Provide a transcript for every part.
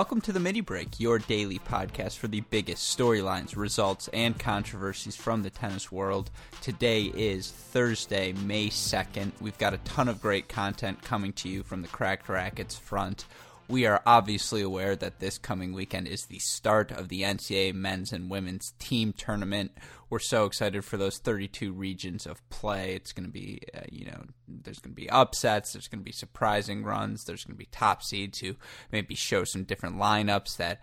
Welcome to the Mini Break, your daily podcast for the biggest storylines, results, and controversies from the tennis world. Today is Thursday, May 2nd. We've got a ton of great content coming to you from the Cracked Racquets front. We are obviously aware that this coming weekend is the start of the NCAA men's and women's team tournament. We're so excited for those 32 regions of play. It's going to be, uh, you know, there's going to be upsets, there's going to be surprising runs, there's going to be top seeds who maybe show some different lineups that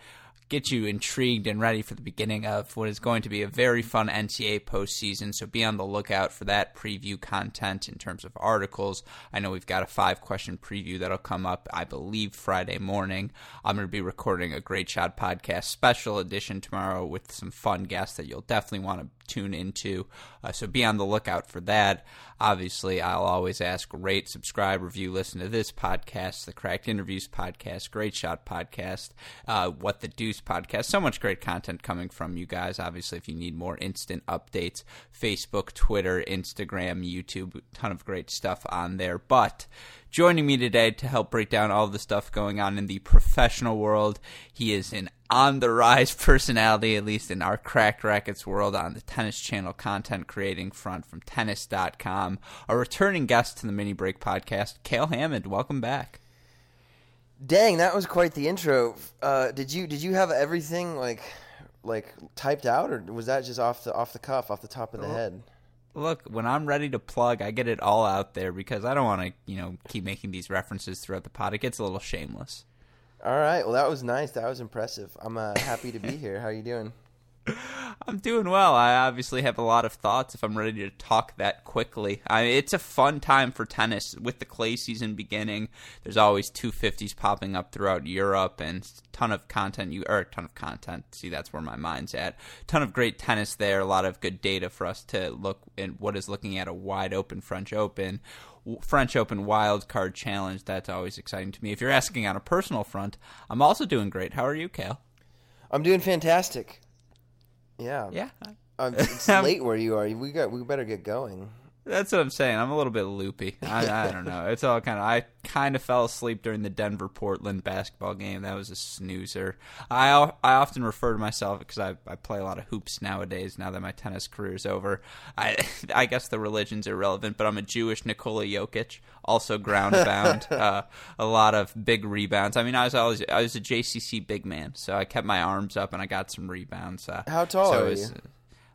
get you intrigued and ready for the beginning of what is going to be a very fun NCAA postseason. So be on the lookout for that preview content in terms of articles. I know we've got a five question preview that'll come up, I believe, Friday morning. I'm going to be recording a Great Shot podcast special edition tomorrow with some fun guests that you'll definitely want to tune into. Uh, so be on the lookout for that. Obviously, I'll always ask rate, subscribe, review, listen to this podcast, the Cracked Interviews podcast, Great Shot podcast, uh, What the Deuce podcast. So much great content coming from you guys. Obviously, if you need more instant updates, Facebook, Twitter, Instagram, YouTube, ton of great stuff on there. But joining me today to help break down all the stuff going on in the professional world, he is an on the rise personality, at least in our cracked racquets world, on the Tennis Channel content creating front from tennis.com. A returning guest to the Mini Break podcast, Cale Hammond. Welcome back. Dang, that was quite the intro. Uh, did you did you have everything like like typed out, or was that just off the off the cuff, off the top of the head? Look, when I'm ready to plug, I get it all out there because I don't want to, you know, keep making these references throughout the pod. It gets a little shameless. All right. Well, that was nice. That was impressive. I'm uh, happy to be here. How are you doing? I'm doing well. I obviously have a lot of thoughts if I'm ready to talk that quickly. I it's a fun time for tennis with the clay season beginning. There's always 250s popping up throughout Europe and ton of content you or a ton of content. See, that's where my mind's at. Ton of great tennis there, a lot of good data for us to look in what is looking at a wide open French Open. French Open Wild Card Challenge. That's always exciting to me. If you're asking on a personal front, I'm also doing great. How are you, Cale? I'm doing fantastic. Yeah. Yeah. Um, it's late where you are. We got. We better get going. That's what I'm saying. I'm a little bit loopy. I, I don't know. It's all kind of. I kind of fell asleep during the Denver Portland basketball game. That was a snoozer. I I often refer to myself because I I play a lot of hoops nowadays. Now that my tennis career is over, I I guess the religion's irrelevant. But I'm a Jewish Nikola Jokic, also ground bound. uh, a lot of big rebounds. I mean, I was always I was a JCC big man, so I kept my arms up and I got some rebounds. Uh, How tall so are was, you?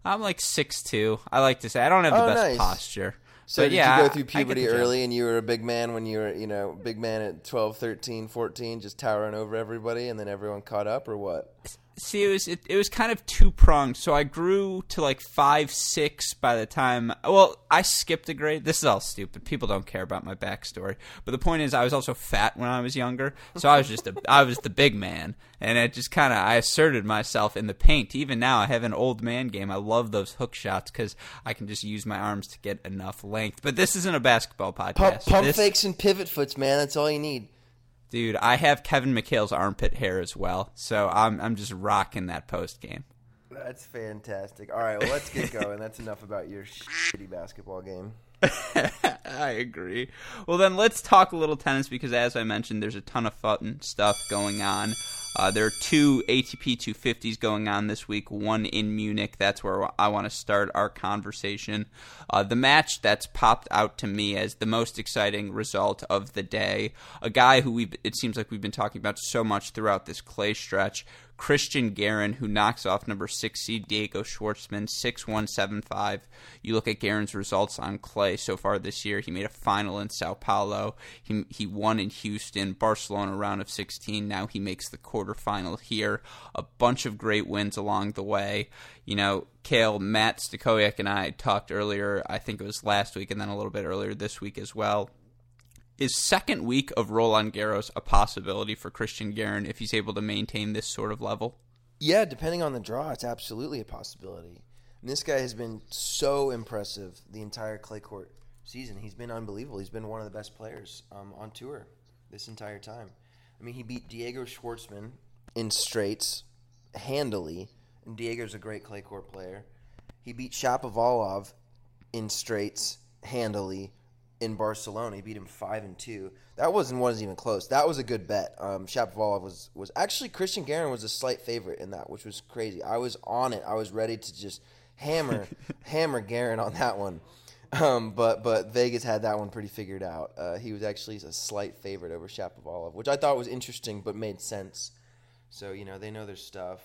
I'm like six two. I like to say I don't have the Oh, best nice. posture. So but did yeah, you go through puberty early and you were a big man when you were, you know, big man at 12, 13, 14, just towering over everybody and then everyone caught up or what? See, it was it, it was kind of two pronged. So I grew to like five six by the time. Well, I skipped a grade. This is all stupid. People don't care about my backstory. But the point is, I was also fat when I was younger. So I was just a I was the big man, and it just kind of I asserted myself in the paint. Even now, I have an old man game. I love those hook shots because I can just use my arms to get enough length. But this isn't a basketball podcast. Pump, pump This- fakes and pivot foots, man. That's all you need. Dude, I have Kevin McHale's armpit hair as well, so I'm I'm just rocking that post game. That's fantastic. All right, well, let's get going. That's enough about your shitty basketball game. I agree. Well, then let's talk a little tennis because, as I mentioned, there's a ton of fun stuff going on. Uh, there are two ATP 250s going on this week, one in Munich. That's where I want to start our conversation. Uh, the match that's popped out to me as the most exciting result of the day, a guy who we it seems like we've been talking about so much throughout this clay stretch, Christian Garin, who knocks off number six seed Diego Schwartzman, six one seven five. You look at Garin's results on clay so far this year. He made a final in Sao Paulo. He he won in Houston, Barcelona round of sixteen. Now he makes the quarterfinal here. A bunch of great wins along the way. You know, Cale, Matt Stakoyak, and I talked earlier. I think it was last week, and then a little bit earlier this week as well. Is second week of Roland Garros a possibility for Christian Garin if he's able to maintain this sort of level? Yeah, depending on the draw, it's absolutely a possibility. And this guy has been so impressive the entire clay court season. He's been unbelievable. He's been one of the best players um, on tour this entire time. I mean, he beat Diego Schwartzman in straights handily, and Diego's a great clay court player. He beat Shapovalov in straights handily, in Barcelona. He beat him five and two. That wasn't wasn't even close. That was a good bet. Um, Shapovalov was was actually Christian Garin was a slight favorite in that, which was crazy. I was on it. I was ready to just hammer hammer Garin on that one. Um, but but Vegas had that one pretty figured out. Uh, he was actually a slight favorite over Shapovalov, which I thought was interesting but made sense. So you know they know their stuff.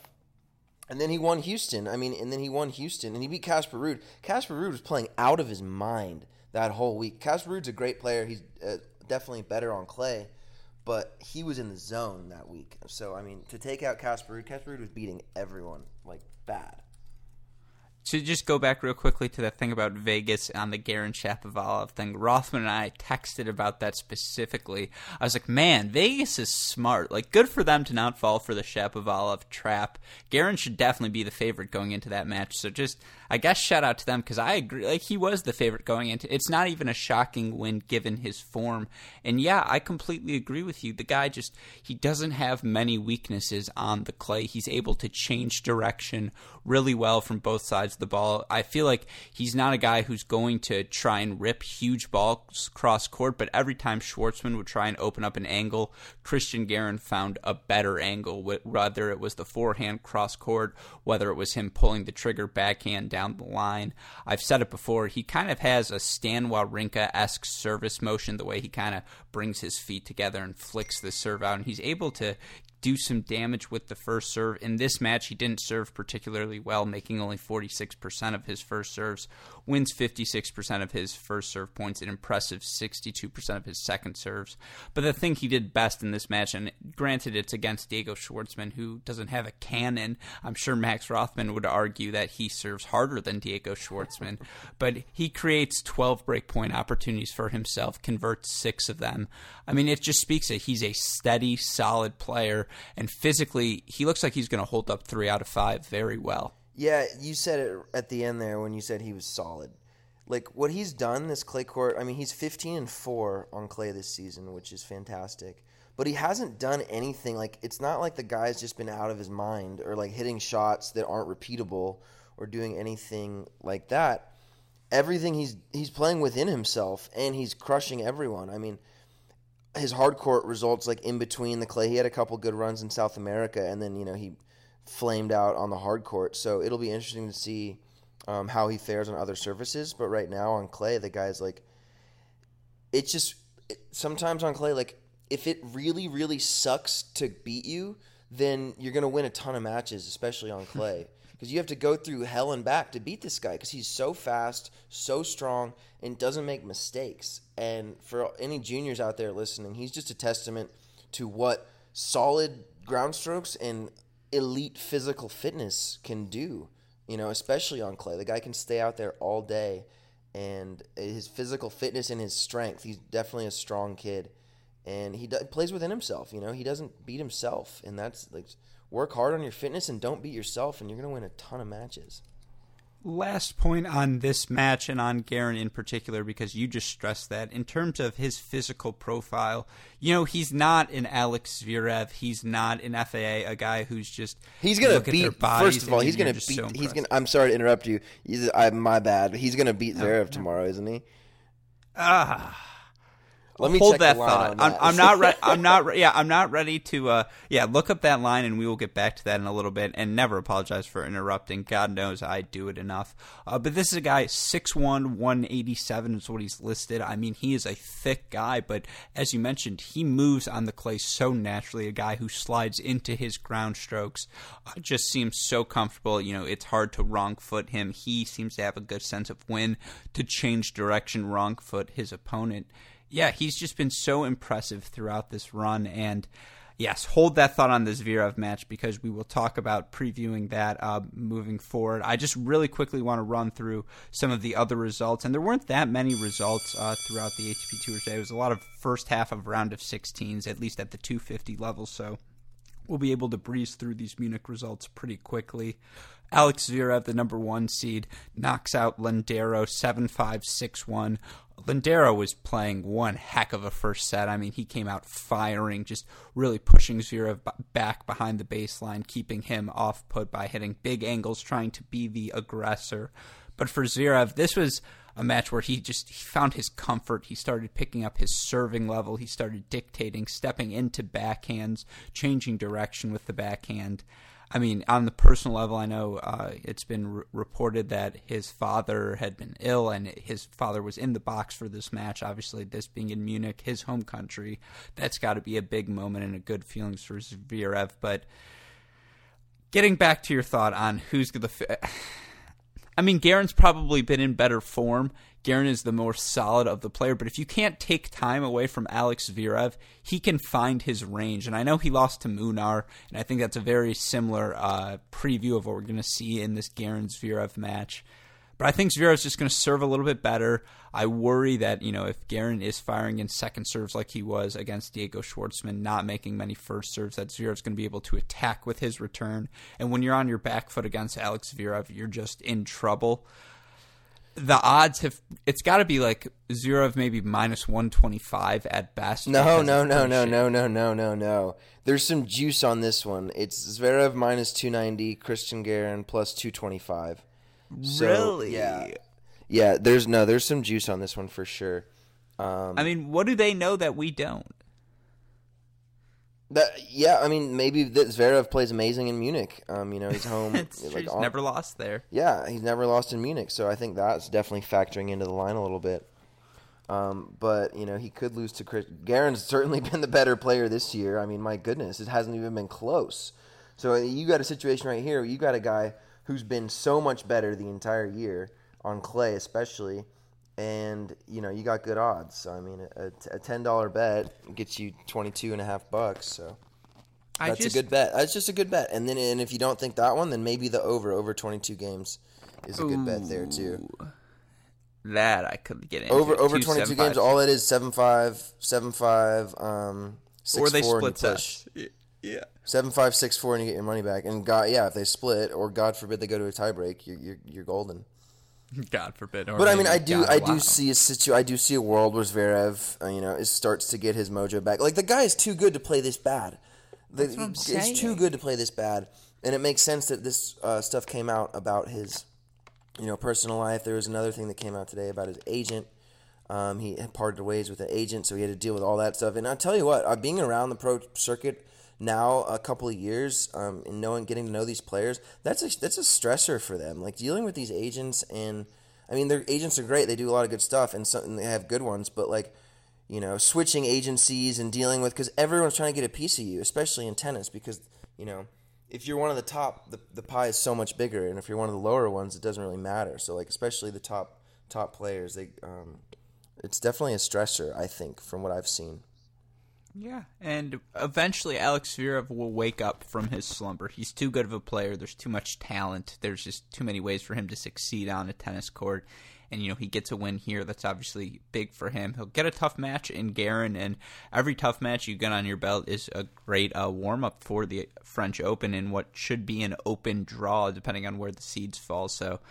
And then he won Houston. I mean, and then he won Houston, and he beat Casper Ruud. Casper Ruud was playing out of his mind that whole week. Casper Ruud's a great player. He's uh, definitely better on clay, but he was in the zone that week. So I mean, to take out Casper Ruud, Casper Ruud was beating everyone like bad to just go back real quickly to that thing about Vegas on the Garin Shapovalov thing, Rothman and I texted about that specifically. I was like, man, Vegas is smart. Like, good for them to not fall for the Shapovalov trap. Garin should definitely be the favorite going into that match. So just, I guess, shout out to them because I agree. Like, he was the favorite going into. It's not even a shocking win given his form. And yeah, I completely agree with you. The guy just he doesn't have many weaknesses on the clay. He's able to change direction really well from both sides of the ball. I feel like he's not a guy who's going to try and rip huge balls cross court, but every time Schwartzman would try and open up an angle, Christian Garin found a better angle, whether it was the forehand cross court, whether it was him pulling the trigger backhand down the line. I've said it before, he kind of has a Stan Wawrinka esque service motion, the way he kind of brings his feet together and flicks the serve out, and he's able to do some damage with the first serve. In this match, he didn't serve particularly well, making only 46% of his first serves, wins 56% of his first serve points, an impressive 62% of his second serves. But the thing he did best in this match, and granted it's against Diego Schwartzman, who doesn't have a cannon, I'm sure Max Rothman would argue that he serves harder than Diego Schwartzman, but he creates 12 breakpoint opportunities for himself, converts six of them. I mean, it just speaks that he's a steady, solid player and physically, he looks like he's going to hold up three out of five very well. Yeah, you said it at the end there when you said he was solid. Like what he's done this clay court, I mean, he's 15 and 4 on clay this season, which is fantastic. But he hasn't done anything like it's not like the guy's just been out of his mind or like hitting shots that aren't repeatable or doing anything like that. Everything he's he's playing within himself and he's crushing everyone. I mean, his hard court results like in between the clay. He had a couple good runs in South America, and then you know he flamed out on the hard court. So it'll be interesting to see um, how he fares on other surfaces. But right now on clay, the guy's like, it's just it, sometimes on clay, like if it really really sucks to beat you, then you're gonna win a ton of matches, especially on clay because you have to go through hell and back to beat this guy because he's so fast, so strong, and doesn't make mistakes. And for any juniors out there listening, he's just a testament to what solid ground strokes and elite physical fitness can do. You know, especially on clay, the guy can stay out there all day, and his physical fitness and his strength. He's definitely a strong kid, and he d- plays within himself. You know, he doesn't beat himself, and that's like work hard on your fitness and don't beat yourself, and you're going to win a ton of matches. Last point on this match and on Garin in particular, because you just stressed that in terms of his physical profile, you know, he's not an Alex Zverev. He's not an FAA, a guy who's just he's going to beat. First of all, he's going to beat. So he's going. I'm sorry to interrupt you. He's, I, my bad. He's going to beat Zverev no, tomorrow, isn't he? Ah. Let me hold that thought. That. I'm, I'm, not. Re- I'm not. Re- yeah, I'm not ready to. Uh, yeah, look up that line, and we will get back to that in a little bit. And never apologize for interrupting. God knows I do it enough. Uh, but this is a guy 6'1", 187 is what he's listed. I mean, he is a thick guy, but as you mentioned, he moves on the clay so naturally. A guy who slides into his ground strokes uh, just seems so comfortable. You know, it's hard to wrong foot him. He seems to have a good sense of when to change direction, wrong foot his opponent yeah, he's just been so impressive throughout this run. And yes, hold that thought on the Zverev match because we will talk about previewing that uh, moving forward. I just really quickly want to run through some of the other results, and there weren't that many results uh, throughout the ATP Tour today. It was a lot of first half of round of 16s, at least at the 250 level. So we'll be able to breeze through these Munich results pretty quickly. Alex Zverev, the number one seed, knocks out Londero 7 5 6 1. Londero was playing one heck of a first set. I mean, he came out firing, just really pushing Zverev back behind the baseline, keeping him off put by hitting big angles, trying to be the aggressor. But for Zverev, this was a match where he just he found his comfort. He started picking up his serving level. He started dictating, stepping into backhands, changing direction with the backhand. I mean, on the personal level, I know uh, it's been re- reported that his father had been ill, and his father was in the box for this match. Obviously, this being in Munich, his home country, that's got to be a big moment and a good feelings for Zverev. But getting back to your thought on who's going to. I mean, Garin's probably been in better form. Garin is the more solid of the player, but if you can't take time away from Alex Zverev, he can find his range. And I know he lost to Munar, and I think that's a very similar uh, preview of what we're going to see in this Garin Zverev match. But I think Zverev's just going to serve a little bit better. I worry that, you know, if Garin is firing in second serves like he was against Diego Schwartzman, not making many first serves, that Zverev's going to be able to attack with his return. And when you're on your back foot against Alex Zverev, you're just in trouble. The odds have, it's got to be like Zverev maybe minus 125 at best. No, no, no, no, no, no, no, no, no. There's some juice on this one. It's Zverev minus 290, Christian Garin plus 225. So, really? Yeah. Yeah, there's no, there's some juice on this one for sure. Um, I mean, what do they know that we don't? That yeah, I mean maybe that Zverev plays amazing in Munich. Um, you know he's home. it's true, he's never lost there. Yeah, he's never lost in Munich, so I think that's definitely factoring into the line a little bit. Um, but you know he could lose to Chris. Garin's certainly been the better player this year. I mean, my goodness, it hasn't even been close. So you got a situation right here. You got a guy who's been so much better the entire year on clay, especially. And you know you got good odds. So I mean, a, a ten dollar bet gets you twenty two and a half bucks. So that's just, a good bet. That's just a good bet. And then, and if you don't think that one, then maybe the over over twenty two games is a good ooh, bet there too. That I could get into. over over twenty two games. All it is seven five seven five um six or they four split push. Yeah. Seven five six four and you get your money back. And God, yeah, if they split or God forbid they go to a tiebreak, you're you're, you're golden. God forbid. but I mean, I do, God, I do wow. see a situ, I do see a world where Zverev, uh, you know, is, starts to get his mojo back. Like the guy is too good to play this bad. The, That's what I'm saying. It's too good to play this bad, and it makes sense that this uh, stuff came out about his, you know, personal life. There was another thing that came out today about his agent. Um, he parted ways with an agent, so he had to deal with all that stuff. And I tell you what, uh, being around the pro circuit now a couple of years um, and knowing getting to know these players that's a that's a stressor for them. Like dealing with these agents and I mean their agents are great. They do a lot of good stuff and, some, and they have good ones but like you know switching agencies and dealing with because everyone's trying to get a piece of you especially in tennis because you know if you're one of the top the, the pie is so much bigger and if you're one of the lower ones it doesn't really matter. So like especially the top top players they um, it's definitely a stressor I think from what I've seen yeah, and eventually Alex Zverev will wake up from his slumber. He's too good of a player. There's too much talent. There's just too many ways for him to succeed on a tennis court. And you know he gets a win here. That's obviously big for him. He'll get a tough match in Garin, and every tough match you get on your belt is a great uh, warm up for the French Open in what should be an open draw, depending on where the seeds fall. So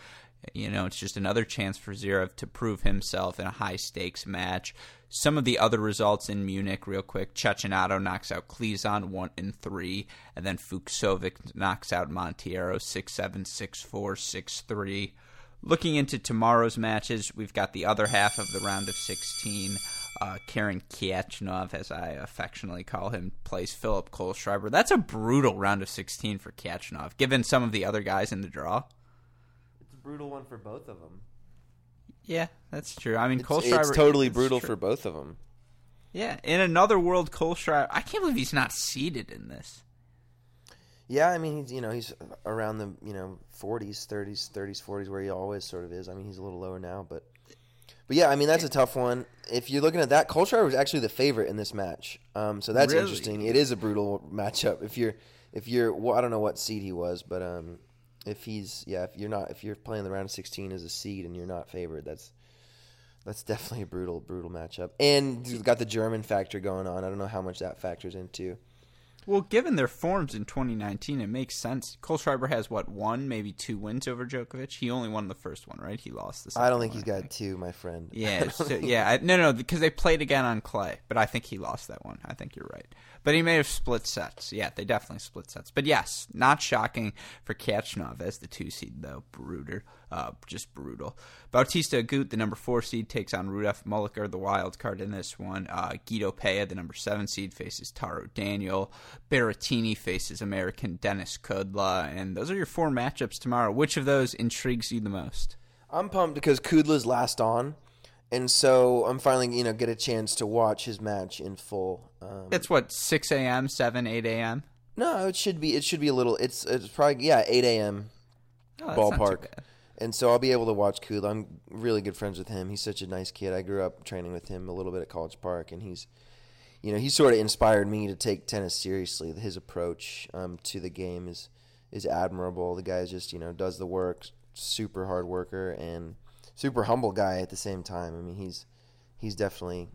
you know, it's just another chance for Zverev to prove himself in a high stakes match. Some of the other results in Munich, real quick: Cecchinato knocks out Klizan one in three, and then Fucsovics knocks out Monteiro six seven six four six three. Looking into tomorrow's matches, we've got the other half of the round of 16. Uh, Karen Khachanov, as I affectionately call him, plays Philipp Kohlschreiber. That's a brutal round of 16 for Khachanov, given some of the other guys in the draw brutal one for both of them. Yeah, that's true. I mean, it's, Kohlschreiber. It's totally brutal for both of them. Yeah, in another world, Kohlschreiber. I can't believe he's not seeded in this. Yeah, I mean, he's you know he's around the you know 40s, 30s, 30s, 40s where he always sort of is. I mean, he's a little lower now, but but yeah, I mean that's a tough one. If you're looking at that, Kohlschreiber was actually the favorite in this match, um, so that's really? interesting. It is a brutal matchup. If you're if you're well, I don't know what seed he was, but um, if he's yeah, if you're not if you're playing the round of 16 as a seed and you're not favored, that's that's definitely a brutal brutal matchup. And you've got the German factor going on. I don't know how much that factors into Well, given their forms in 2019, it makes sense. Cole Kohlschreiber has what one, maybe two wins over Djokovic. He only won the first one, right? He lost the. I don't think one, he's got two, my friend. Yeah, so, yeah, I, no, no, because they played again on clay, but I think he lost that one. I think you're right, but he may have split sets. Yeah, they definitely split sets. But yes, not shocking for Khachanov as the two seed though. Bruder, uh, just brutal. Bautista Agut, the number four seed, takes on Rudolf Molleker, the wild card in this one. Uh, Guido Pella, the number seven seed, faces Taro Daniel. Berrettini faces American Denis Kudla, and those are your four matchups tomorrow. Which of those intrigues you the most? I'm pumped because Kudla's last on, and so I'm finally you know get a chance to watch his match in full. Um, it's what six a.m., seven, eight a.m. No, it should be it should be a little. It's it's probably yeah eight a.m. Oh, ballpark. And so I'll be able to watch Kudla. I'm really good friends with him. He's such a nice kid. I grew up training with him a little bit at College Park, and he's you know, he sort of inspired me to take tennis seriously. His approach um, to the game is is admirable. The guy just you know does the work, super hard worker, and super humble guy at the same time. I mean, he's he's definitely.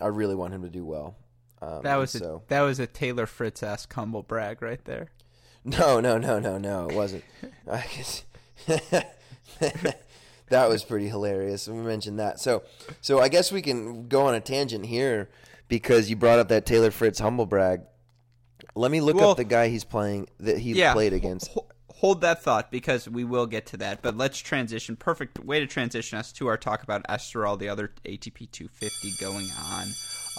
I really want him to do well. Um, that was so. a, that was a Taylor Fritz esque humble brag right there. No, no, no, no, no. It wasn't. I guess. that was pretty hilarious. We mentioned that. So, so I guess we can go on a tangent here because you brought up that Taylor Fritz humble brag. Let me look well, up the guy he's playing that he yeah, played against. Hold that thought because we will get to that. But let's transition. Perfect way to transition us to our talk about Estoril, the other ATP 250 going on.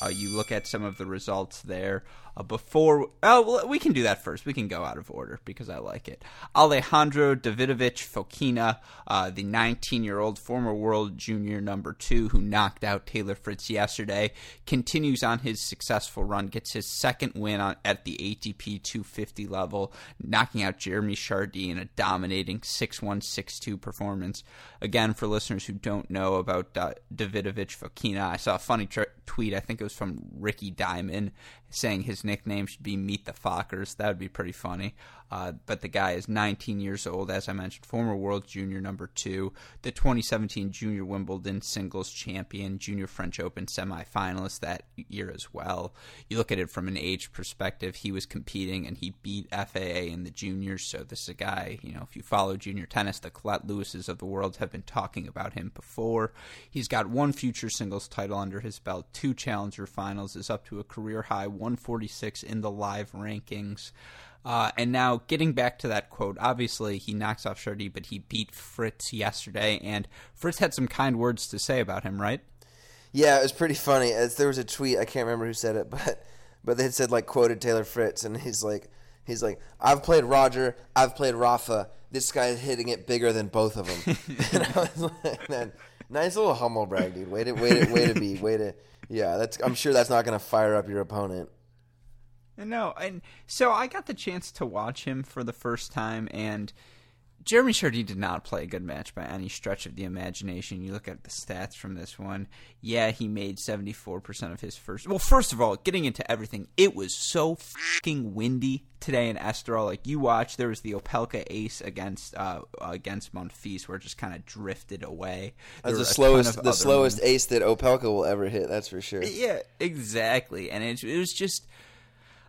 Uh, you look at some of the results there. Uh, before, oh, we can do that first. We can go out of order because I like it. Alejandro Davidovich Fokina, uh, the 19-year-old former world junior number two who knocked out Taylor Fritz yesterday, continues on his successful run, gets his second win on, at the ATP 250 level, knocking out Jeremy Chardy in a dominating 6-1, 6-2 performance. Again, for listeners who don't know about uh, Davidovich Fokina, I saw a funny tweet. I think it was from Ricky Diamond saying his nickname should be Meet the Fockers. That would be pretty funny. Uh, but the guy is 19 years old, as I mentioned, former world junior number two, the 2017 Junior Wimbledon singles champion, Junior French Open semifinalist that year as well. You look at it from an age perspective, he was competing and he beat FAA in the juniors. So this is a guy, you know, if you follow junior tennis, the Colette Lewises of the world have been talking about him before. He's got one future singles title under his belt, two challenger finals, is up to a career high 146 in the live rankings. Uh, and now getting back to that quote, obviously he knocks off Chardy, but he beat Fritz yesterday, and Fritz had some kind words to say about him, right? Yeah, it was pretty funny. As there was a tweet, I can't remember who said it, but but they had said like quoted Taylor Fritz, and he's like he's like I've played Roger, I've played Rafa. This guy's hitting it bigger than both of them. and I was like, man, nice little humble brag, dude. Way to way to way to be way to yeah. That's I'm sure that's not gonna fire up your opponent. No, and so I got the chance to watch him for the first time, and Jeremy Chardy did not play a good match by any stretch of the imagination. You look at the stats from this one. Yeah, he made 74% of his first. Well, first of all, getting into everything, it was so fucking windy today in Estoril. Like you watch, there was the Opelka ace against uh, against Monfils where it just kind of drifted away. That's the slowest the slowest ace that Opelka will ever hit, that's for sure. Yeah, exactly. And it, it was just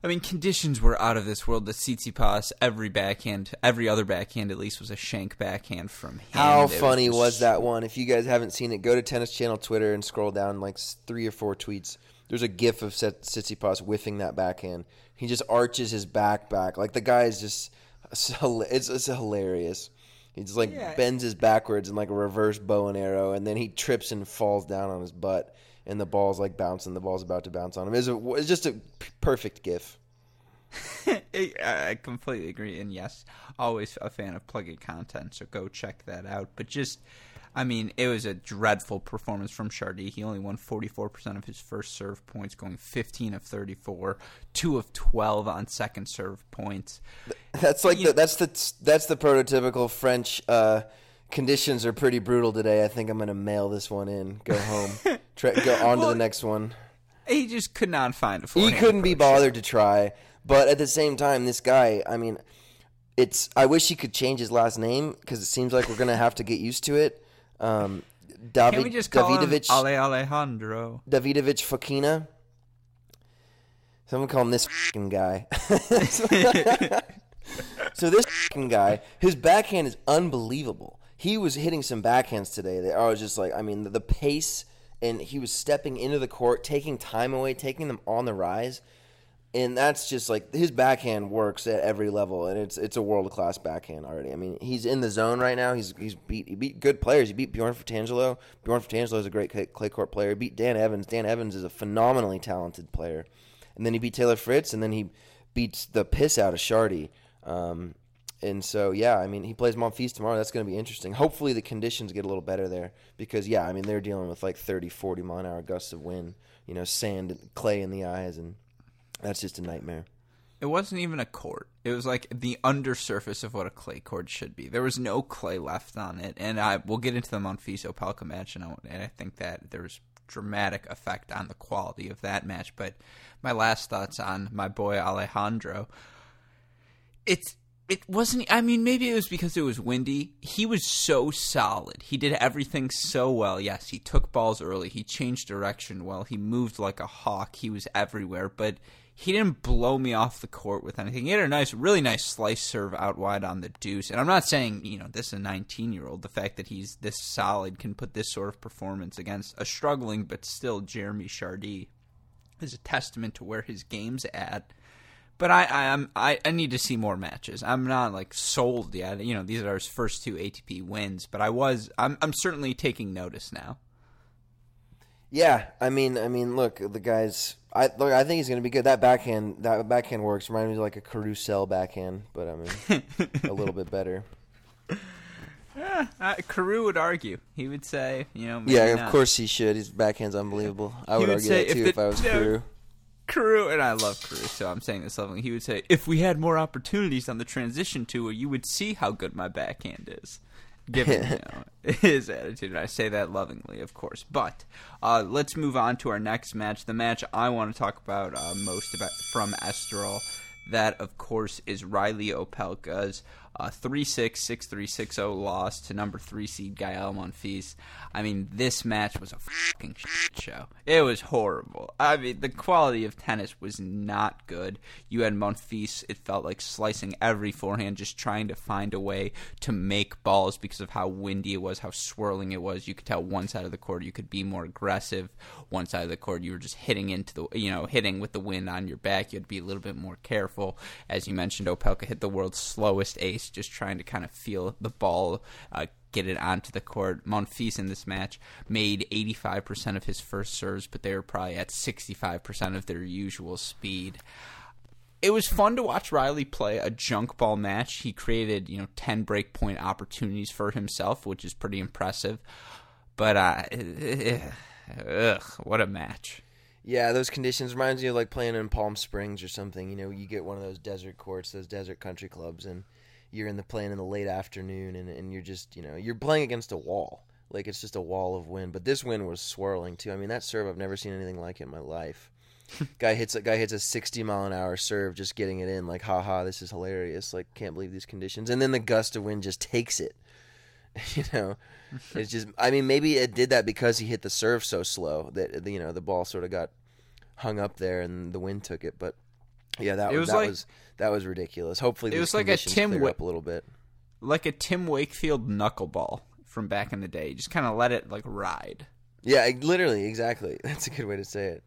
I mean, conditions were out of this world. The Tsitsipas, every backhand, every other backhand at least was a shank backhand from him. How it funny was, was, that one? If you guys haven't seen it, go to Tennis Channel Twitter and scroll down like three or four tweets. There's a gif of Tsitsipas whiffing that backhand. He just arches his back back. Like the guy is just, it's, it's hilarious. He just like yeah. bends his backwards in like a reverse bow and arrow, and then he trips and falls down on his butt and the ball's like bouncing. The ball's about to bounce on him. It's, a, it's just a perfect gif. I completely agree, and yes, always a fan of plugging content. So go check that out. But just, I mean, it was a dreadful performance from Chardy. He only won 44% of his first serve points, going 15 of 34, two of 12 on second serve points. That's like the, that's the that's the prototypical French. Uh, conditions are pretty brutal today. I think I'm going to mail this one in. Go home. Try, go on well, to the next one. He just could not find a. He couldn't be bothered to try, but at the same time, this guy. I mean, it's. I wish he could change his last name because it seems like we're going to have to get used to it. Um, David, Can we just call Davidovich, him Ale Alejandro? Davidovich Fokina. Someone call him this guy. so this guy, his backhand is unbelievable. He was hitting some backhands today that I was just like, I mean, the, the pace, and he was stepping into the court, taking time away, taking them on the rise, and that's just like his backhand works at every level, and it's it's a world class backhand already. I mean, he's in the zone right now. He's he's beat he beat good players. He beat Bjorn Fratangelo. Bjorn Fratangelo is a great clay court player. He beat Dan Evans. Dan Evans is a phenomenally talented player and then he beat Taylor Fritz, and then he beats the piss out of Chardy. Um, and so, yeah, I mean, he plays Monfils tomorrow. That's going to be interesting. Hopefully, the conditions get a little better there because, yeah, I mean, they're dealing with like 30, 40 mile an hour gusts of wind, you know, sand, clay in the eyes, and that's just a nightmare. It wasn't even a court. It was like the undersurface of what a clay court should be. There was no clay left on it, and I we'll get into the Monfils Opelka match, and I, and I think that there was dramatic effect on the quality of that match. But my last thoughts on my boy Alejandro. It's it wasn't I mean maybe it was because it was windy. He was so solid. He did everything so well. Yes, he took balls early. He changed direction well. He moved like a hawk. He was everywhere, but he didn't blow me off the court with anything. He had a nice, really nice slice serve out wide on the deuce. And I'm not saying, you know, this is a 19 year old. The fact that he's this solid can put this sort of performance against a struggling but still Jeremy Chardy is a testament to where his game's at. But I, I am I, I need to see more matches. I'm not like sold yet. You know, these are his first two ATP wins, but I was I'm I'm certainly taking notice now. Yeah, I mean, I mean, look, the guy's. I look. I think he's going to be good. That backhand, that backhand works. Reminds me of like a Carousel backhand, but I mean, a little bit better. Yeah, uh, Carew would argue. He would say, you know, yeah, of not. course he should. His backhand's unbelievable. I would, would argue that too if if, I was no. Carew. Carew, and I love Crew, so I'm saying this lovingly. He would say, if we had more opportunities on the transition tour, you would see how good my backhand is. Given you know, his attitude, and I say that lovingly, of course. But uh, let's move on to our next match. The match I want to talk about uh, most about from Estoril. That, of course, is Reilly Opelka's uh, 3 6 6 3 6 0 loss to number 3 seed Gael Monfils. I mean, this match was a fucking show. It was horrible. I mean, the quality of tennis was not good. You had Monfils, it felt like slicing every forehand, just trying to find a way to make balls because of how windy it was, how swirling it was. You could tell one side of the court you could be more aggressive. One side of the court you were just hitting into the, you know, hitting with the wind on your back. You had to be a little bit more careful. As you mentioned, Opelka hit the world's slowest ace, just trying to kind of feel the ball. Uh, get it onto the court. Monfils in this match made 85% of his first serves, but they were probably at 65% of their usual speed. It was fun to watch Reilly play a junk ball match. He created, you know, 10 break point opportunities for himself, which is pretty impressive. But uh ugh, what a match. Yeah, those conditions reminds me of like playing in Palm Springs or something. You know, you get one of those desert courts, those desert country clubs, and you're in the plane in the late afternoon, and, and you're just you know you're playing against a wall. Like it's just a wall of wind. But this wind was swirling too. I mean, that serve I've never seen anything like it in my life. guy hits a guy hits a 60 mile an hour serve, just getting it in. Like, haha, this is hilarious. Like, can't believe these conditions. And then the gust of wind just takes it. you know, it's just. I mean, maybe it did that because he hit the serve so slow that you know the ball sort of got hung up there and the wind took it. But yeah, that It was that like- was that was ridiculous. Hopefully, It was like a Tim clear up a little bit. Like a Tim Wakefield knuckleball from back in the day. Just kind of let it like ride. Yeah, literally, exactly. That's a good way to say it.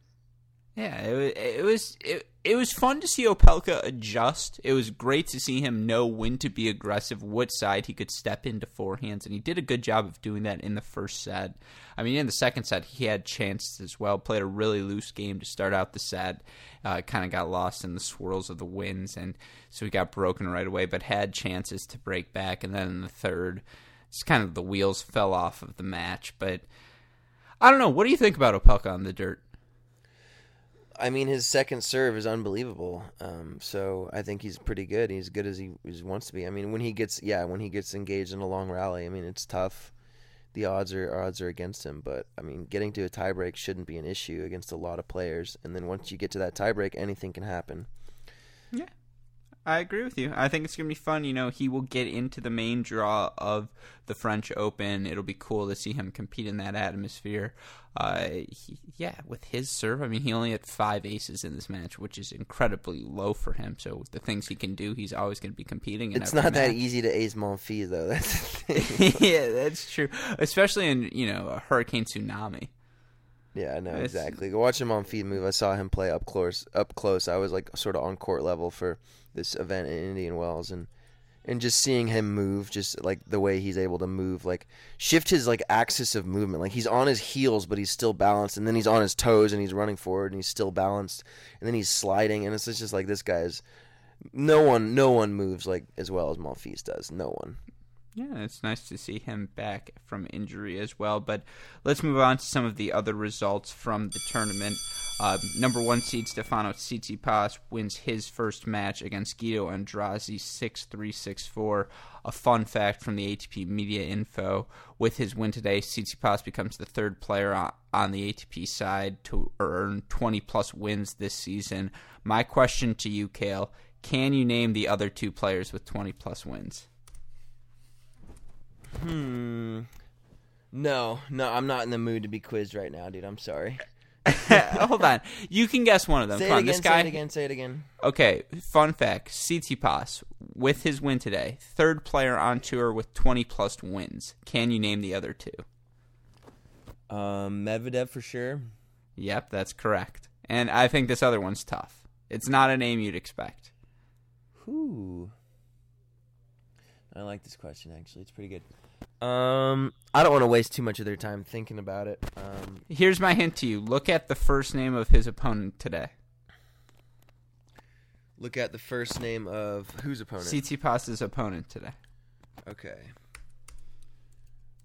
Yeah, it was it was it, it was fun to see Opelka adjust. It was great to see him know when to be aggressive, what side he could step into forehands, and he did a good job of doing that in the first set. I mean, in the second set, he had chances as well. Played a really loose game to start out the set. Uh, kind of got lost in the swirls of the winds, and so he got broken right away. But had chances to break back, and then in the third, it's kind of the wheels fell off of the match. But I don't know. What do you think about Opelka on the dirt? I mean, his second serve is unbelievable. Um, so I think he's pretty good. He's good as he, wants to be. I mean, when he gets yeah, when he gets engaged in a long rally, I mean, it's tough. The odds are odds are against him, but I mean, getting to a tiebreak shouldn't be an issue against a lot of players. And then once you get to that tiebreak, anything can happen. I agree with you. I think it's going to be fun. You know, he will get into the main draw of the French Open. It'll be cool to see him compete in that atmosphere. Uh, he, yeah, with his serve, I mean, he only had five aces in this match, which is incredibly low for him. So the things he can do, he's always going to be competing. In It's not that easy to ace Monfils though. That's yeah, that's true. Especially in you know a hurricane tsunami. Yeah, I know It's- exactly. Go watch him on feed move. I saw him play up close. Up close, I was like sort of on court level for this event in Indian Wells, and and just seeing him move, just like the way he's able to move, like shift his like axis of movement. Like he's on his heels, but he's still balanced, and then he's on his toes and he's running forward and he's still balanced, and then he's sliding, and it's just like this guy's. No one, no one moves like as well as Monfils does. No one. Yeah, it's nice to see him back from injury as well. But let's move on to some of the other results from the tournament. Uh, number one seed Stefano Tsitsipas wins his first match against Guido Andreozzi 6 3 6 4. A fun fact from the ATP Media Info with his win today, Tsitsipas becomes the third player on, on the ATP side to earn 20 plus wins this season. My question to you, Cale can you name the other two players with 20 plus wins? Hmm. No, no, I'm not in the mood to be quizzed right now, dude. I'm sorry. Hold on. You can guess one of them. Say Come it on, again. this guy. Say it again. Say it again. Okay, fun fact: Tsitsipas with his win today, third player on tour with 20 plus wins. Can you name the other two? Um, Medvedev for sure. Yep, that's correct. And I think this other one's tough. It's not a name you'd expect. Who? I like this question actually. It's pretty good. Um, I don't want to waste too much of their time thinking about it. Um, Here's my hint to you: look at the first name of his opponent today. look at the first name of whose opponent? Tsitsipas's opponent today. Okay.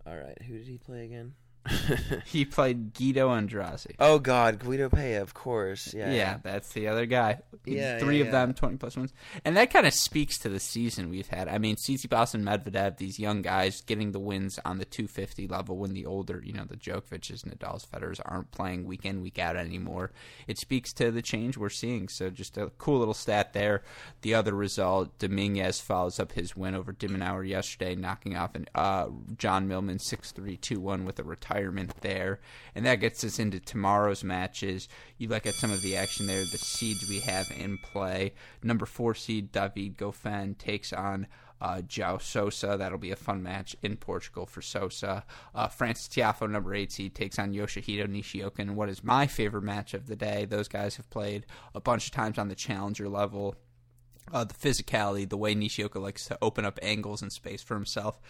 All right. Who did he play again? He played Guido Andreozzi. oh God, Guido Pella, of course. Yeah. Yeah, that's the other guy. Yeah, three yeah, of them, twenty plus wins, and that kind of speaks to the season we've had. I mean, Tsitsipas and Medvedev, these young guys getting the wins on the 250 level when the older, you know, the Djokovic's, Nadal's, Federers aren't playing week in week out anymore. It speaks to the change we're seeing. So just a cool little stat there. The other result, Dominguez follows up his win over de Minaur yesterday, knocking off an, uh, John Millman 6-3, 2-1 with a retirement there, and that gets us into tomorrow's matches. You look at some of the action there, the seeds we have in play. Number four seed David Goffin takes on uh, João Sousa. That'll be a fun match in Portugal for Sousa. Uh, Frances Tiafoe, number eight seed, takes on Yoshihito Nishioka in what is my favorite match of the day. Those guys have played a bunch of times on the challenger level uh, the physicality, the way Nishioka likes to open up angles and space for himself,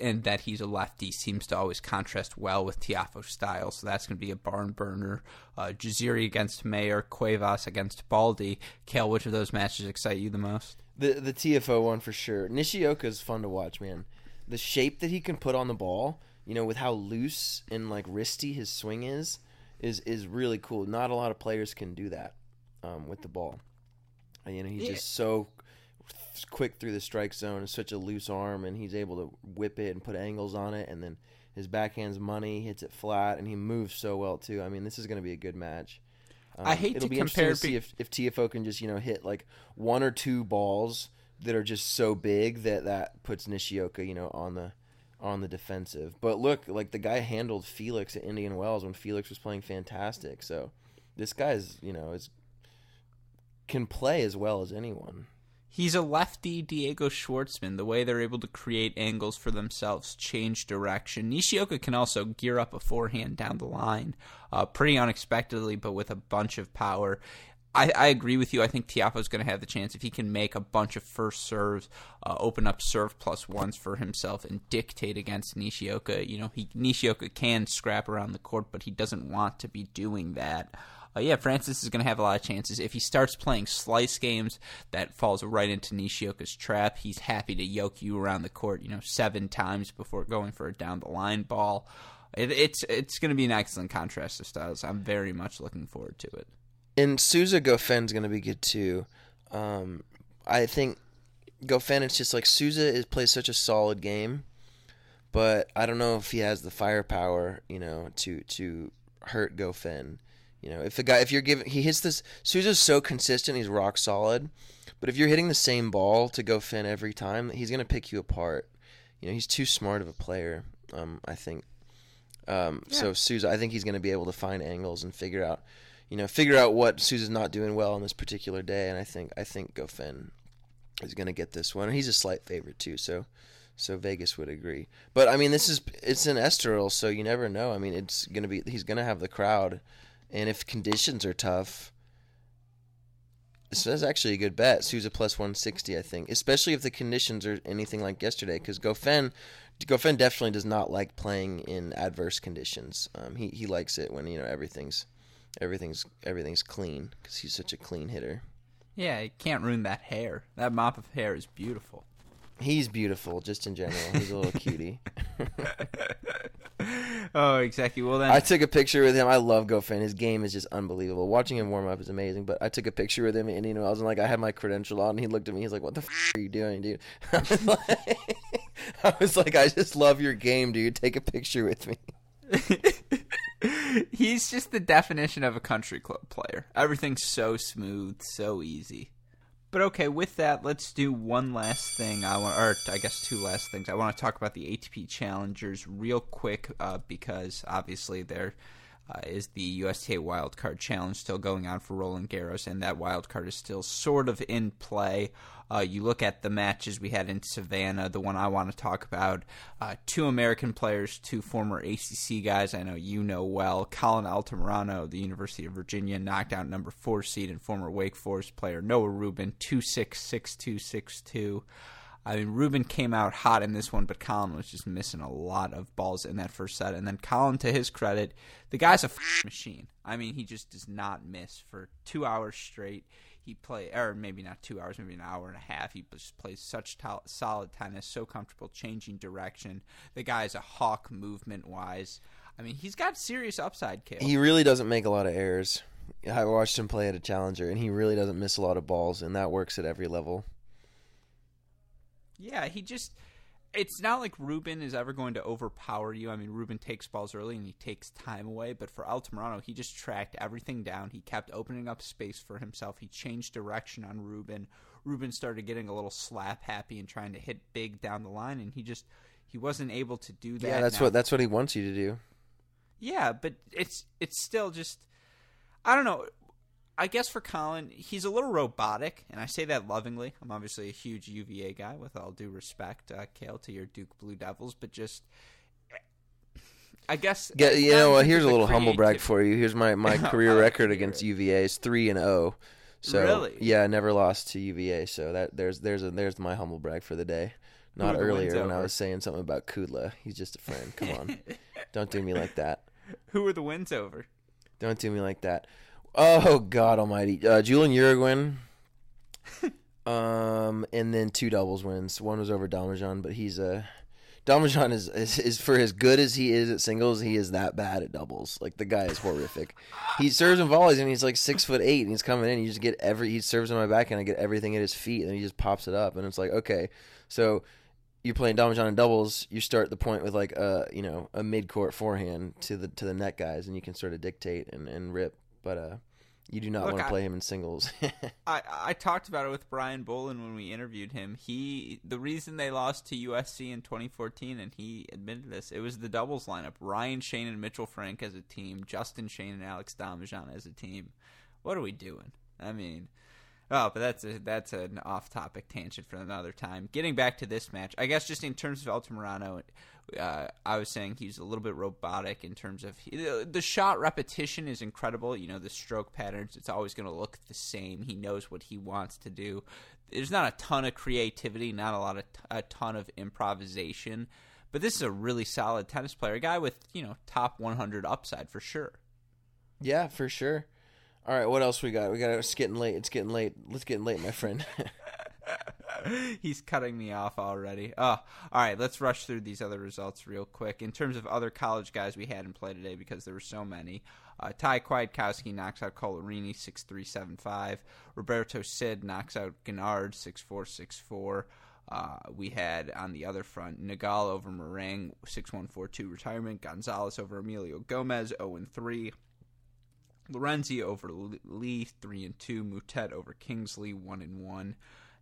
and that he's a lefty seems to always contrast well with Tiafoe's style. So that's going to be a barn burner. Uh, Jaziri against Mayer, Cuevas against Baldy. Cale, which of those matches excite you the most? The the Tiafoe one for sure. Nishioka is fun to watch, man. The shape that he can put on the ball, you know, with how loose and like wristy his swing is, is is really cool. Not a lot of players can do that um, with the ball. You know, he's Yeah. just so quick through the strike zone and such a loose arm, and he's able to whip it and put angles on it, and then his backhand's money, hits it flat, and he moves so well too. I mean, this is going to be a good match. Um, I hate it'll to be interesting compare to see if, if Tiafoe can just you know hit like one or two balls that are just so big that that puts Nishioka you know on the on the defensive. But look, like the guy handled Felix at Indian Wells when Felix was playing fantastic. So this guy's you know is can play as well as anyone. He's a lefty Diego Schwartzman. The way they're able to create angles for themselves, change direction. Nishioka can also gear up a forehand down the line, uh, pretty unexpectedly, but with a bunch of power. I, I agree with you. I think Tiafoe's going to have the chance if he can make a bunch of first serves, uh, open up serve plus ones for himself, and dictate against Nishioka. You know, he Nishioka can scrap around the court, but he doesn't want to be doing that. Uh, yeah, Frances is going to have a lot of chances. If he starts playing slice games, that falls right into Nishioka's trap. He's happy to yoke you around the court, you know, seven times before going for a down the line ball. It, it's it's going to be an excellent contrast of styles. I'm very much looking forward to it. And Sousa Goffin's going to be good too. Um, I think Goffin, it's just like Sousa is plays such a solid game, but I don't know if he has the firepower, you know, to to hurt Goffen. You know, if the guy, if you're giving, he hits this. Sousa's so consistent, he's rock solid. But if you're hitting the same ball to Goffin every time, he's gonna pick you apart. You know, he's too smart of a player. Um, I think. Um, Yeah. So Souza, I think he's gonna be able to find angles and figure out, you know, figure out what Sousa's not doing well on this particular day. And I think I think Goffin is gonna get this one. He's a slight favorite too. So. So Vegas would agree, but I mean, this is it's an Estoril, so you never know. I mean, it's gonna be he's gonna have the crowd, and if conditions are tough, this is actually a good bet. Sousa plus 160, I think, especially if the conditions are anything like yesterday. Because Goffin, Goffin definitely does not like playing in adverse conditions. Um, he he likes it when you know everything's everything's everything's clean because he's such a clean hitter. Yeah, you can't ruin that hair. That mop of hair is beautiful. He's beautiful just in general. He's a little cutie. oh, exactly. Well then, I took a picture with him. I love Goffin. His game is just unbelievable. Watching him warm up is amazing. But I took a picture with him, and you know, I was like, I had my credential on. And he looked at me. He's like, "What the f- are you doing, dude?" I was, like, I was like, "I just love your game, dude. Take a picture with me." he's just the definition of a country club player. Everything's so smooth, so easy. But okay, with that, let's do one last thing. I want, or I guess two last things. I want to talk about the ATP Challengers real quick uh, because obviously there uh, is the USTA Wildcard Challenge still going on for Roland Garros, and that wildcard is still sort of in play. Uh, you look at the matches we had in Savannah, the one I want to talk about. Uh, two American players, two former ACC guys I know you know well. Colin Altamirano, the University of Virginia, knocked out number four seed and former Wake Forest player Noah Rubin, 2 6 6 2 6 2. I mean, Rubin came out hot in this one, but Colin was just missing a lot of balls in that first set. And then Colin, to his credit, the guy's a f- machine. I mean, he just does not miss for two hours straight. He play, or maybe not two hours, maybe an hour and a half. He just plays such solid tennis, so comfortable changing direction. The guy's a hawk movement wise. I mean, he's got serious upside, Cale. He really doesn't make a lot of errors. I watched him play at a challenger, and he really doesn't miss a lot of balls, and that works at every level. Yeah, he just. It's not like Rubin is ever going to overpower you. I mean, Rubin takes balls early and he takes time away, but for Altamirano, he just tracked everything down. He kept opening up space for himself. He changed direction on Rubin. Rubin started getting a little slap happy and trying to hit big down the line, and he just he wasn't able to do that. Yeah, that's Now- what that's what he wants you to do. yeah, but it's it's still just I don't know. I guess for Colin, he's a little robotic, and I say that lovingly. I'm obviously a huge UVA guy, with all due respect, uh, Cale, to your Duke Blue Devils, but just I guess Yeah, you know Here's a little humble brag for you. Here's my, my career like record against. UVA is three and zero. So Really? yeah, I never lost to UVA. So that there's there's a, there's my humble brag for the day. Not earlier when I was saying something about Kudla. He's just a friend. Come on, don't do me like that. Who were the wins over? Don't do me like that. Oh God Almighty, uh, Julian Uruguayan. um, and then two doubles wins. One was over Domijan, but he's a. Uh, Domijan is, is is for as good as he is at singles, he is that bad at doubles. Like the guy is horrific. he serves and volleys, and he's like six foot eight, and he's coming in. You just get every he serves on my back, and I get everything at his feet, and he just pops it up, and it's like okay, so you're playing Domijan in doubles. You start the point with like a you know a mid court forehand to the to the net guys, and you can sort of dictate and, and rip, but uh, you do not Look, want to I- play him in singles. I, I talked about it with Brian Boland when we interviewed him. He the reason they lost to USC in 2014, and he admitted this, it was the doubles lineup: Ryan Shane and Mitchell Frank as a team, Justin Shane and Alex Domijan as a team. What are we doing? I mean, oh, but that's a that's an off-topic tangent for another time. Getting back to this match, I guess just in terms of Altamirano, uh, I was saying he's a little bit robotic in terms of the, shot repetition is incredible. You know, the stroke patterns, it's always going to look the same. He knows what he wants to do. There's not a ton of creativity, not a lot of a ton of improvisation, but this is a really solid tennis player, a guy with you know top 100 upside for sure. yeah, for sure. All right, what else we got? We got it's getting late. It's getting late. Let's get late, my friend. He's cutting me off already. Oh, all right. Let's rush through these other results real quick. In terms of other college guys we had in play today, because there were so many, uh, Thai Kwiatkowski knocks out Collarini six three seven five. Roberto Cid knocks out Gennard six four six four. Uh, we had on the other front Nagal over Meringue six one four two retirement. Gonzalez over Emilio Gomez zero and three. Lorenzi over Lee, three and two. Moutet over Kingsley, one and one.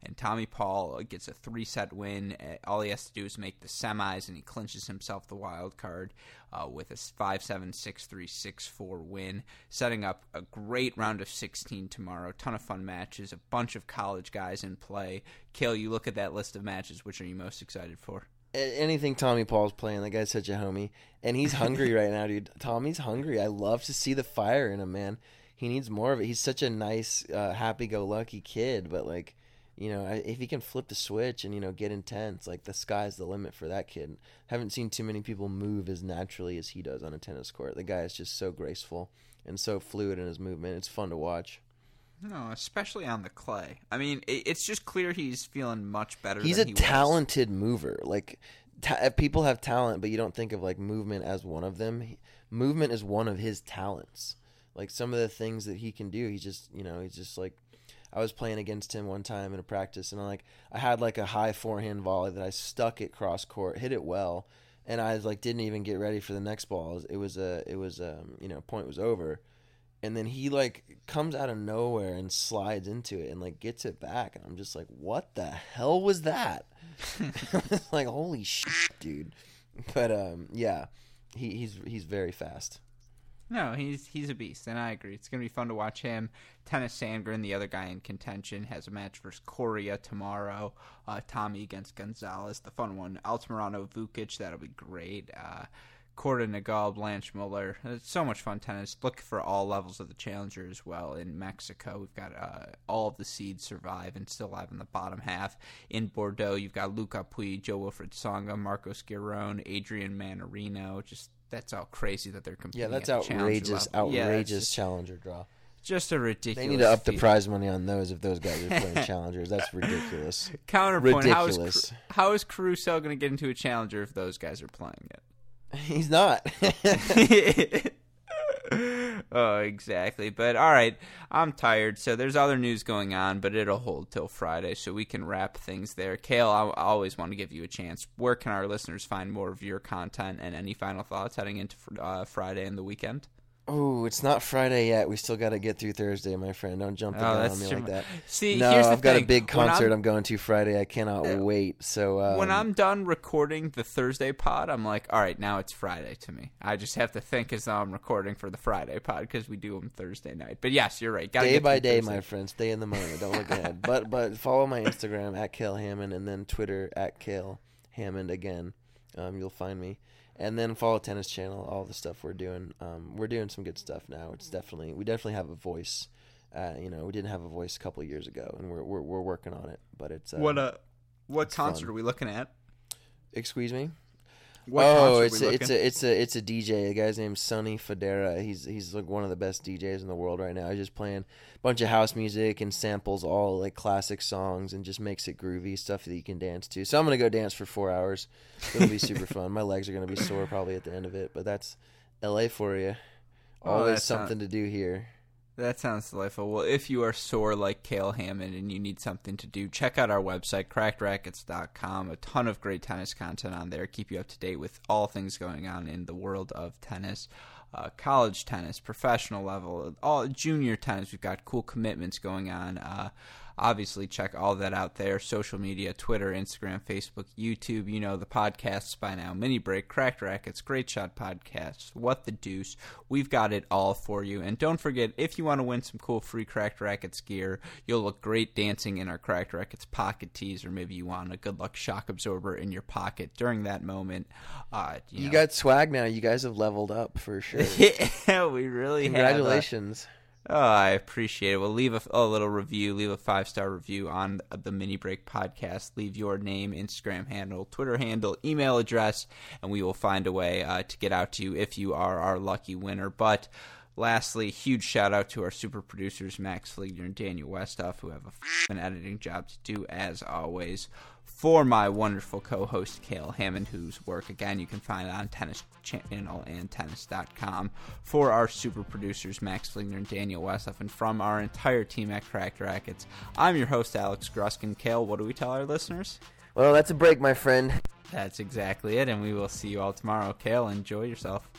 And Tommy Paul gets a three set win. Uh, all he has to do is make the semis, and he clinches himself the wild card uh, with a 5 7 6 3 6 4 win, setting up a great round of 16 tomorrow. Ton of fun matches, a bunch of college guys in play. Cale, you look at that list of matches. Which are you most excited for? Anything Tommy Paul's playing, that guy's such a homie, and he's hungry right now, dude. Tommy's hungry. I love to see the fire in him, man. He needs more of it. He's such a nice, uh, happy-go-lucky kid, but like, you know, if he can flip the switch and you know get intense, like the sky's the limit for that kid. Haven't seen too many people move as naturally as he does on a tennis court. The guy is just so graceful and so fluid in his movement. It's fun to watch. No, especially on the clay. I mean, it's just clear he's feeling much better. He's a he talented mover. Like ta- people have talent, but you don't think of like movement as one of them. He, movement is one of his talents. Like some of the things that he can do, he's just you know he's just like. I was playing against him one time in a practice, and I like I had like a high forehand volley that I stuck it cross court, hit it well, and I like didn't even get ready for the next ball. It was a it was um you know point was over and then he like comes out of nowhere and slides into it and like gets it back and i'm just like what the hell was that? Like holy shit dude. But um yeah he, he's he's very fast. No he's he's a beast and i agree. It's gonna be fun to watch him Tennys Sandgren the other guy in contention has a match versus Coria tomorrow uh, tommy against gonzalez the fun one altamirano vukic that'll be great uh, Korda Nagal, Blanch Muller. It's so much fun tennis. Look for all levels of the challenger as well. In Mexico, we've got uh, all of the seeds survive and still live in the bottom half. In Bordeaux, you've got Lucas Pouille, Jo-Wilfried Tsonga, Marcos Giron, Adrian Mannarino. Just that's all crazy that they're competing. Yeah, that's outrageous, outrageous yeah, just, challenger draw. Just a ridiculous. They need to up the prize money on those if those guys are playing challengers. That's ridiculous. Counterpoint: ridiculous. How is, how is Caruso going to get into a challenger if those guys are playing it? He's not. oh, exactly. But all right, I'm tired. So there's other news going on, but it'll hold till Friday, so we can wrap things there. Cale, I, always want to give you a chance. Where can our listeners find more of your content and any final thoughts heading into uh, Friday and the weekend? Oh, it's not Friday yet. We still got to get through Thursday, my friend. Don't jump the oh, gun on me true. like that. See, no, I've got a big concert I'm, I'm, going to Friday. I cannot uh, wait. So um, when I'm done recording the Thursday pod, I'm like, all right, now it's Friday to me. I just have to think as though I'm recording for the Friday pod because we do them Thursday night. But yes, you're right. Gotta day by day, Thursday. my friend. Stay in the moment. Don't look ahead. But but follow my Instagram at Cale Hammond and then Twitter at Cale Hammond again. Um, you'll find me and then follow tennis channel all the stuff we're doing um, we're doing some good stuff now. It's definitely we definitely have a voice uh, you know we didn't have a voice a couple of years ago and we're we're, we're working on it but it's uh, what uh what concert fun. are we looking at? Excuse me what oh, it's a, it's a it's a it's a DJ. The guy's name's Sonny Fodera. He's he's like one of the best DJs in the world right now. He's just playing a bunch of house music and samples all like classic songs and just makes it groovy stuff that you can dance to. So I'm gonna go dance for four hours. It'll be super fun. My legs are gonna be sore probably at the end of it, but that's L.A. for you. Oh, Always oh, something not- to do here. That sounds delightful. Well, if you are sore like Cale Hammond and you need something to do, check out our website, crackedracquets.com. A ton of great tennis content on there. Keep you up to date with all things going on in the world of tennis. Uh, college tennis, professional level, all junior tennis. We've got cool commitments going on. Uh, Obviously, check all that out there social media, Twitter, Instagram, Facebook, YouTube. You know the podcasts by now Mini Break, Cracked Racquets, Great Shot Podcasts, What the Deuce. We've got it all for you. And don't forget, if you want to win some cool free Cracked Racquets gear, you'll look great dancing in our Cracked Racquets pocket tees, or maybe you want a good luck shock absorber in your pocket during that moment. Uh, you, you know. got swag now. You guys have leveled up for sure. yeah, we really Congratulations. Have, uh, Oh, I appreciate it. Well, leave a, a little review, leave a five star review on the Mini Break podcast. Leave your name, Instagram handle, Twitter handle, email address, and we will find a way uh, to get out to you if you are our lucky winner. But lastly, huge shout out to our super producers, Max Fligner and Daniel Westoff, who have a an editing job to do as always for my wonderful co-host Cale Hammond, whose work again you can find on Tennis Channel and Tennis.com. For our super producers Max Fligner and Daniel Westhoff, and from our entire team at Cracked Racquets, I'm your host Alex Gruskin. Cale, what do we tell our listeners? Well, that's a break, my friend. That's exactly it, and we will see you all tomorrow. Cale, enjoy yourself.